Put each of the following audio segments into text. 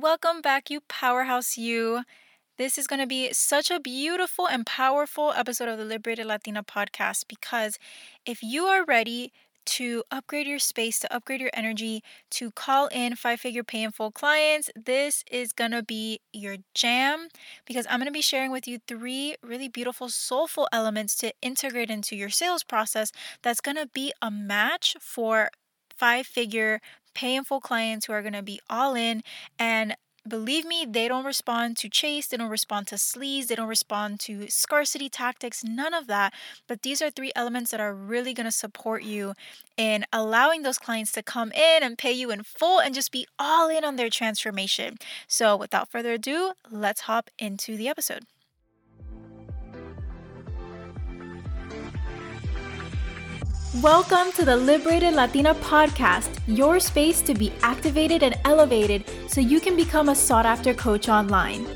Welcome back, you powerhouse, you. This is going to be such a beautiful and powerful episode of the Liberated Latina podcast because if you are ready to upgrade your space, to upgrade your energy, to call in five figure pay full clients, this is gonna be your jam because I'm gonna be sharing with you three really beautiful, soulful elements to integrate into your sales process that's gonna be a match for five figure pay in full clients who are gonna be all in and believe me, they don't respond to chase, they don't respond to sleaze, they don't respond to scarcity tactics, none of that. But these are three elements that are really going to support you in allowing those clients to come in and pay you in full and just be all in on their transformation. So, without further ado, let's hop into the episode. Welcome to the Liberated Latina podcast, your space to be activated and elevated so you can become a sought after coach online.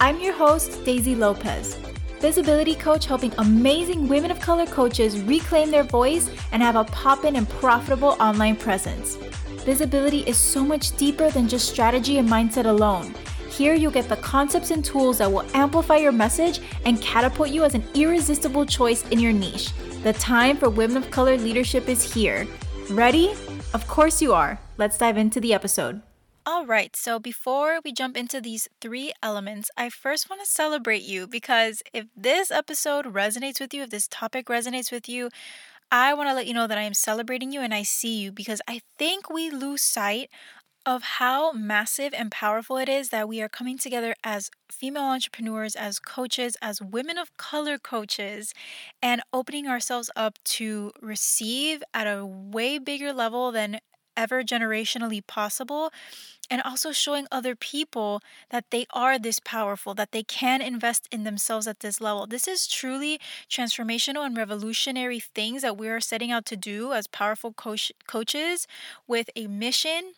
I'm your host, Daisy Lopez, visibility coach helping amazing women of color coaches reclaim their voice and have a pop in and profitable online presence. Visibility is so much deeper than just strategy and mindset alone. Here you'll get the concepts and tools that will amplify your message and catapult you as an irresistible choice in your niche. The time for women of color leadership is here. Ready? Of course you are. Let's dive into the episode. All right, so before we jump into these three elements, I first want to celebrate you because if this episode resonates with you, if this topic resonates with you, I want to let you know that I am celebrating you and I see you because I think we lose sight of how massive and powerful it is that we are coming together as female entrepreneurs, as coaches, as women of color coaches, and opening ourselves up to receive at a way bigger level than ever generationally possible. And also showing other people that they are this powerful, that they can invest in themselves at this level. This is truly transformational and revolutionary things that we are setting out to do as powerful coach- coaches with a mission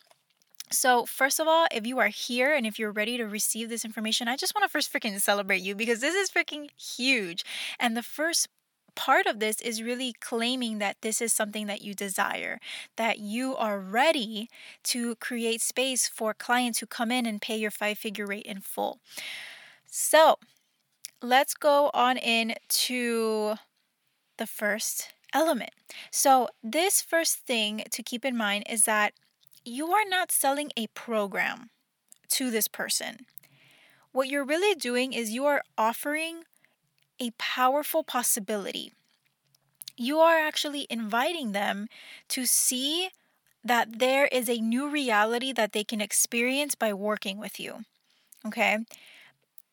so, first of all, if you are here and if you're ready to receive this information, I just want to first freaking celebrate you because this is freaking huge. And the first part of this is really claiming that this is something that you desire, that you are ready to create space for clients who come in and pay your five figure rate in full. So, let's go on in to the first element. So, this first thing to keep in mind is that you are not selling a program to this person. What you're really doing is you are offering a powerful possibility. You are actually inviting them to see that there is a new reality that they can experience by working with you. Okay?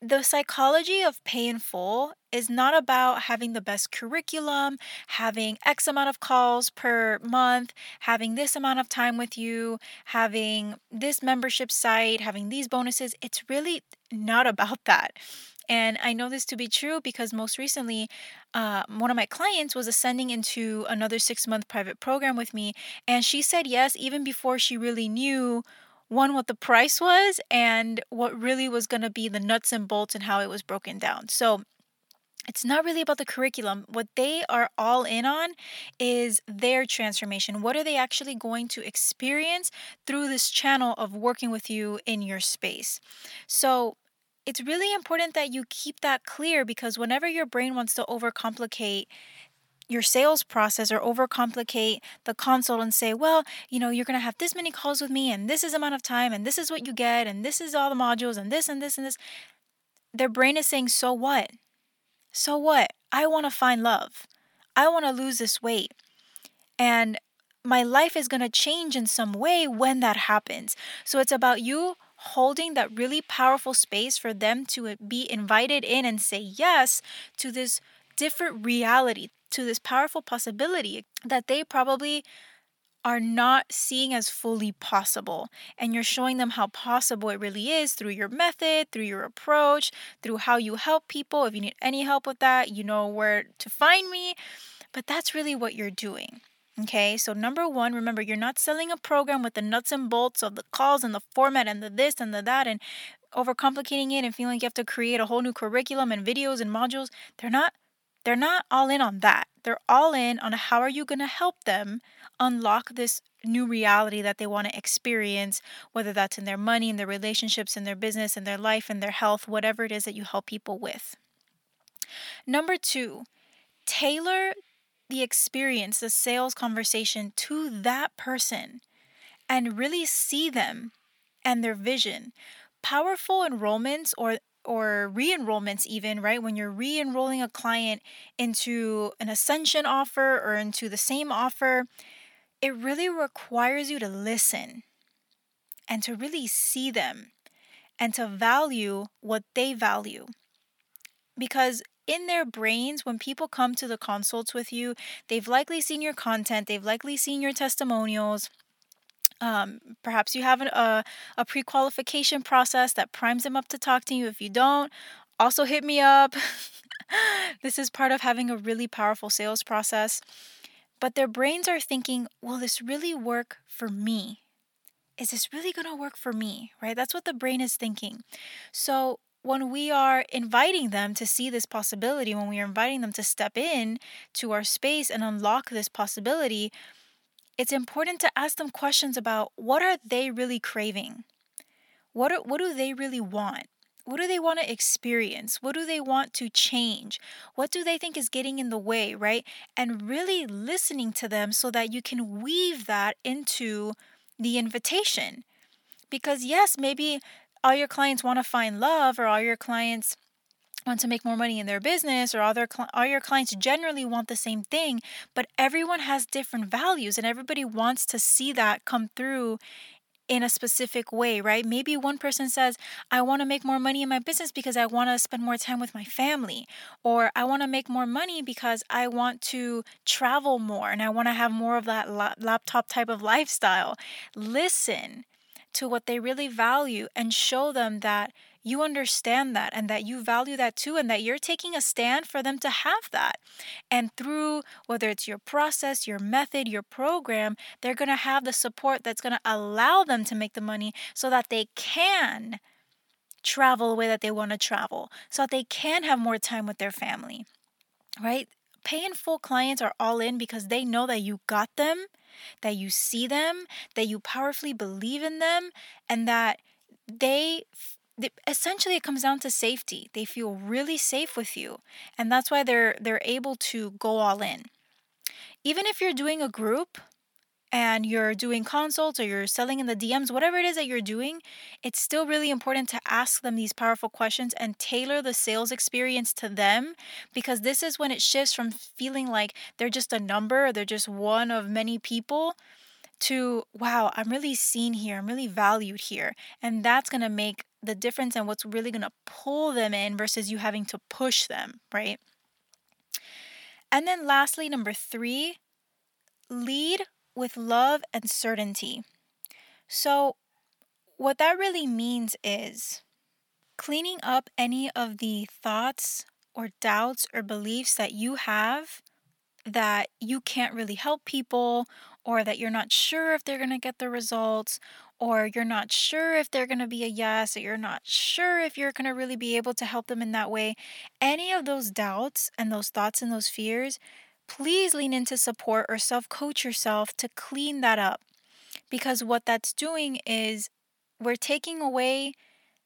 The psychology of pay in full is not about having the best curriculum, having X amount of calls per month, having this amount of time with you, having this membership site, having these bonuses. It's really not about that. And I know this to be true because most recently, uh, one of my clients was ascending into another six month private program with me. And she said yes, even before she really knew one what the price was and what really was going to be the nuts and bolts and how it was broken down. So it's not really about the curriculum. What they are all in on is their transformation. What are they actually going to experience through this channel of working with you in your space? So, it's really important that you keep that clear because whenever your brain wants to overcomplicate your sales process or overcomplicate the consult and say, well, you know, you're going to have this many calls with me and this is amount of time and this is what you get and this is all the modules and this and this and this. Their brain is saying, so what? So what? I want to find love. I want to lose this weight. And my life is going to change in some way when that happens. So it's about you holding that really powerful space for them to uh, be invited in and say yes to this different reality, to this powerful possibility that they probably are not seeing as fully possible. And you're showing them how possible it really is through your method, through your approach, through how you help people. If you need any help with that, you know where to find me. But that's really what you're doing. Okay, so number one, remember you're not selling a program with the nuts and bolts of the calls and the format and the this and the that and overcomplicating it and feeling like you have to create a whole new curriculum and videos and modules. They're not They're not all in on that. They're all in on how are you going to help them unlock this new reality that they want to experience, whether that's in their money, in their relationships, in their business, in their life, in their health, whatever it is that you help people with. Number two, tailor the experience, the sales conversation to that person and really see them and their vision. Powerful enrollments or or re-enrollments even right when you're re-enrolling a client into an ascension offer or into the same offer it really requires you to listen and to really see them and to value what they value because in their brains, when people come to the consults with you, they've likely seen your content, they've likely seen your testimonials. Um, perhaps you have an, a, a pre qualification process that primes them up to talk to you. If you don't, also hit me up. this is part of having a really powerful sales process. But their brains are thinking, will this really work for me? Is this really going to work for me? Right? That's what the brain is thinking. So when we are inviting them to see this possibility, when we are inviting them to step in to our space and unlock this possibility, it's important to ask them questions about what are they really craving? What are, what do they really want? What do they want to experience? What do they want to change? What do they think is getting in the way, right? And really listening to them so that you can weave that into the invitation. Because, yes, maybe all your clients want to find love or all your clients want to make more money in their business or all their all your clients generally want the same thing but everyone has different values and everybody wants to see that come through in a specific way, right? Maybe one person says, I want to make more money in my business because I want to spend more time with my family. Or I want to make more money because I want to travel more and I want to have more of that laptop type of lifestyle. Listen to what they really value and show them that you understand that and that you value that too, and that you're taking a stand for them to have that. And through whether it's your process, your method, your program, they're going to have the support that's going to allow them to make the money so that they can travel the way that they want to travel, so that they can have more time with their family, right? Pay in full clients are all in because they know that you got them that you see them, that you powerfully believe in them, and that they essentially it comes down to safety. They feel really safe with you, and that's why they're they're able to go all in. Even if you're doing a group, and you're doing consults or you're selling in the DMs, whatever it is that you're doing, it's still really important to ask them these powerful questions and tailor the sales experience to them because this is when it shifts from feeling like they're just a number they're just one of many people to wow, I'm really seen here, I'm really valued here. And that's going to make the difference and what's really going to pull them in versus you having to push them, right? And then lastly, number three, lead with love and certainty. So, what that really means is cleaning up any of the thoughts or doubts or beliefs that you have that you can't really help people or that you're not sure if they're going to get the results or you're not sure if they're going to be a yes or you're not sure if you're going to really be able to help them in that way. Any of those doubts and those thoughts and those fears, please lean into support or self coach yourself to clean that up. Because what that's doing is we're taking away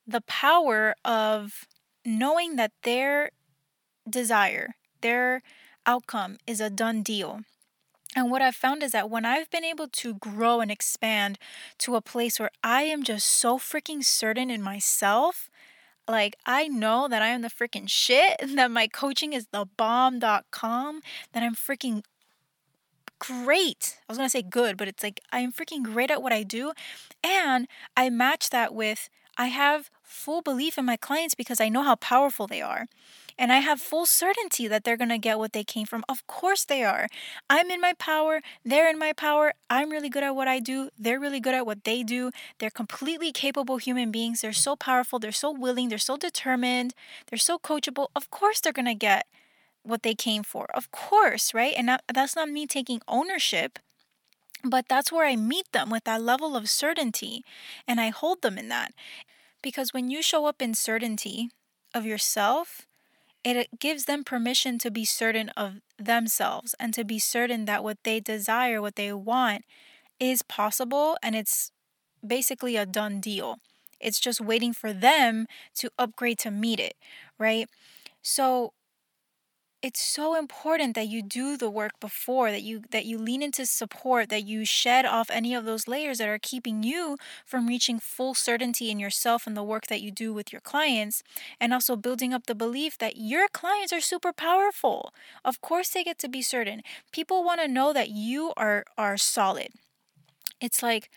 the power of knowing that their desire, their outcome is a done deal. And what I've found is that when I've been able to grow and expand to a place where I am just so freaking certain in myself like, I know that I am the freaking shit, that my coaching is the bomb.com, that I'm freaking great. I was gonna say good, but it's like I am freaking great at what I do. And I match that with I have full belief in my clients because I know how powerful they are. And I have full certainty that they're going to get what they came from. Of course they are. I'm in my power. They're in my power. I'm really good at what I do. They're really good at what they do. They're completely capable human beings. They're so powerful. They're so willing. They're so determined. They're so coachable. Of course they're going to get what they came for. Of course, right? And that's not me taking ownership. But that's where I meet them with that level of certainty and I hold them in that. Because when you show up in certainty of yourself, it gives them permission to be certain of themselves and to be certain that what they desire, what they want, is possible and it's basically a done deal. It's just waiting for them to upgrade to meet it, right? So it's so important that you do the work before that you that you lean into support that you shed off any of those layers that are keeping you from reaching full certainty in yourself and the work that you do with your clients and also building up the belief that your clients are super powerful. Of course they get to be certain. People want to know that you are are solid. It's like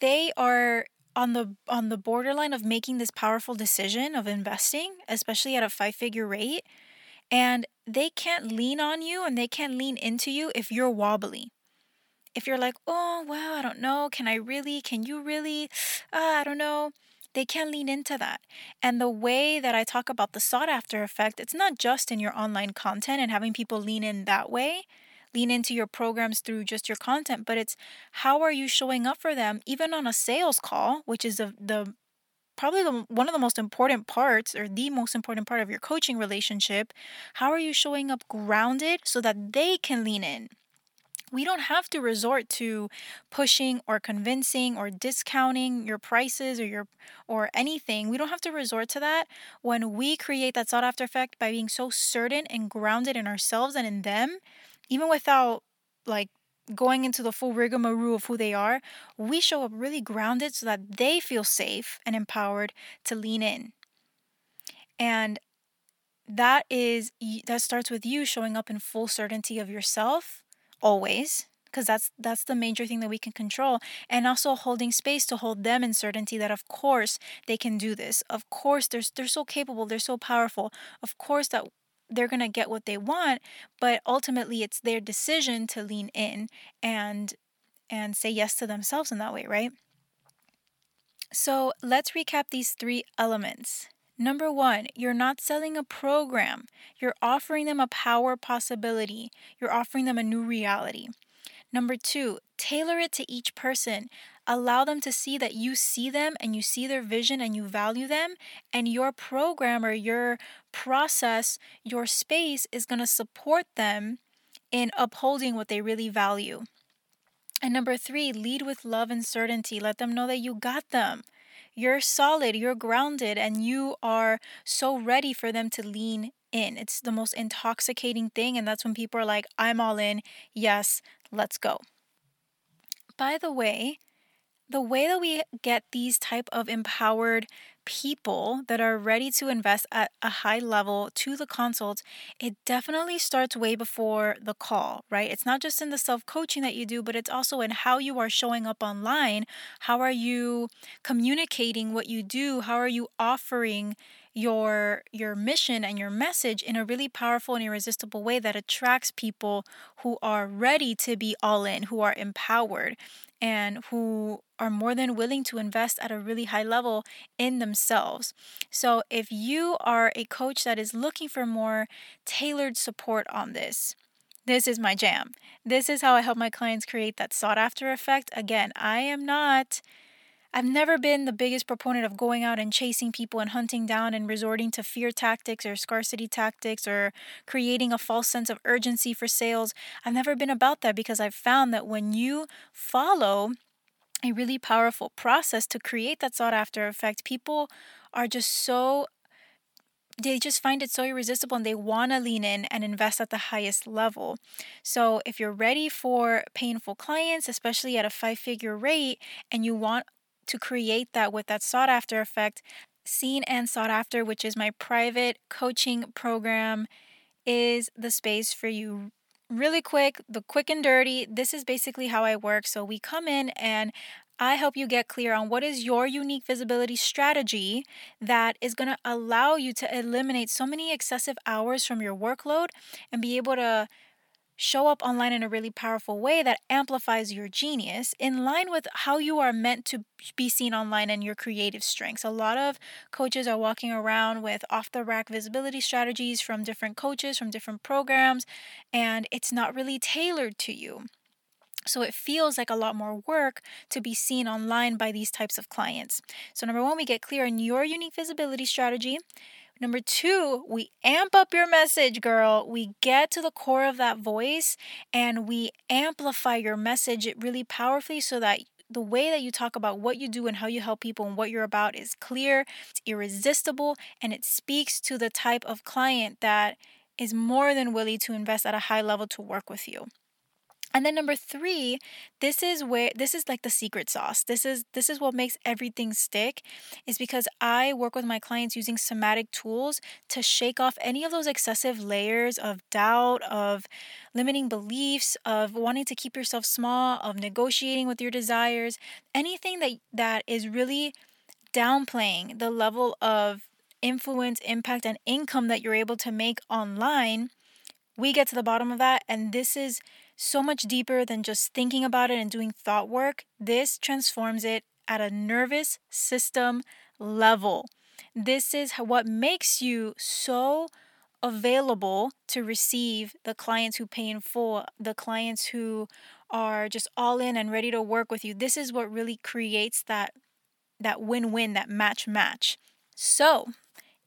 they are on the on the borderline of making this powerful decision of investing especially at a five figure rate and they can't lean on you and they can't lean into you if you're wobbly. If you're like, oh, well, I don't know. Can I really? Can you really? Uh, I don't know. They can't lean into that. And the way that I talk about the sought after effect, it's not just in your online content and having people lean in that way, lean into your programs through just your content, but it's how are you showing up for them, even on a sales call, which is the, the probably the, one of the most important parts or the most important part of your coaching relationship. How are you showing up grounded so that they can lean in? We don't have to resort to pushing or convincing or discounting your prices or your or anything. We don't have to resort to that when we create that sought after effect by being so certain and grounded in ourselves and in them, even without like going into the full rigmarole of who they are, we show up really grounded so that they feel safe and empowered to lean in. And that is that starts with you showing up in full certainty of yourself always because that's that's the major thing that we can control and also holding space to hold them in certainty that of course they can do this of course they're, they're so capable they're so powerful of course that they're going to get what they want, but ultimately it's their decision to lean in and and say yes to themselves in that way, right? So, let's recap these three elements. Number one, you're not selling a program. You're offering them a power possibility. You're offering them a new reality. Number two, tailor it to each person. Allow them to see that you see them and you see their vision and you value them. And your program or your process, your space is going to support them in upholding what they really value. And number three, lead with love and certainty. Let them know that you got them. You're solid, you're grounded, and you are so ready for them to lean in. It's the most intoxicating thing. And that's when people are like, I'm all in. Yes, let's go. By the way, the way that we get these type of empowered people that are ready to invest at a high level to the consult it definitely starts way before the call, right? It's not just in the self coaching that you do, but it's also in how you are showing up online. How are you communicating what you do? How are you offering your your mission and your message in a really powerful and irresistible way that attracts people who are ready to be all in, who are empowered and who are more than willing to invest at a really high level in themselves. So, if you are a coach that is looking for more tailored support on this, this is my jam. This is how I help my clients create that sought after effect. Again, I am not I've never been the biggest proponent of going out and chasing people and hunting down and resorting to fear tactics or scarcity tactics or creating a false sense of urgency for sales. I've never been about that because I've found that when you follow a really powerful process to create that sought after effect, people are just so they just find it so irresistible and they want to lean in and invest at the highest level. So, if you're ready for pay in full clients, especially at a five figure rate, and you want to create that with that sought after effect, seen and sought after, which is my private coaching program, is the space for you. Really quick, the quick and dirty. This is basically how I work. So we come in and I help you get clear on what is your unique visibility strategy that is going to allow you to eliminate so many excessive hours from your workload and be able to show up online in a really powerful way that amplifies your genius in line with how you are meant to be seen online and your creative strengths. A lot of coaches are walking around with off the rack visibility strategies from different coaches, from different programs, and it's not really tailored to you. So it feels like a lot more work to be seen online by these types of clients. So, number one, we get clear on your unique visibility strategy. Number two, we amp up your message, girl. We get to the core of that voice and we amplify your message really powerfully so that the way that you talk about what you do and how you help people and what you're about is clear, it's irresistible, and it speaks to the type of client that is more than willing to invest at a high level to work with you. And then number 3, this is where this is like the secret sauce. This is this is what makes everything stick is because I work with my clients using somatic tools to shake off any of those excessive layers of doubt, of limiting beliefs, of wanting to keep yourself small, of negotiating with your desires, anything that that is really downplaying the level of influence, impact and income that you're able to make online. We get to the bottom of that and this is so much deeper than just thinking about it and doing thought work. This transforms it at a nervous system level. This is what makes you so available to receive the clients who pay in full, the clients who are just all in and ready to work with you. This is what really creates that that win-win, that match match. So,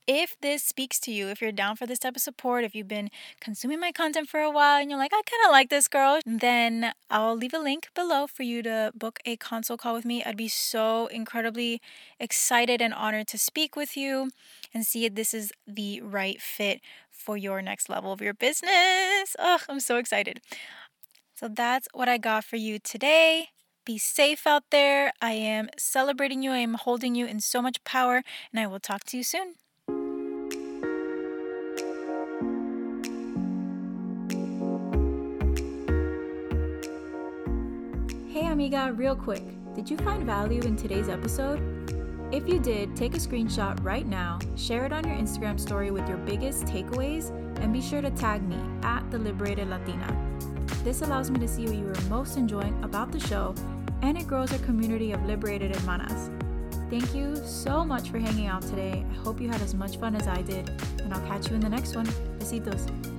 if this speaks to you, if you're down for this type of support, if you've been consuming my content for a while and you're like, I kind of like this girl, then I'll leave a link below for you to book a consult call with me. I'd be so incredibly excited and honored to speak with you and see if this is the right fit for your next level of your business. Oh, I'm so excited. So that's what I got for you today. Be safe out there. I am celebrating you. I am holding you in so much power, and I will talk to you soon. Amiga, real quick, did you find value in today's episode? If you did, take a screenshot right now, share it on your Instagram story with your biggest takeaways, and be sure to tag me at The Liberated Latina. This allows me to see what you are most enjoying about the show, and it grows our community of liberated hermanas. Thank you so much for hanging out today. I hope you had as much fun as I did, and I'll catch you in the next one. Besitos.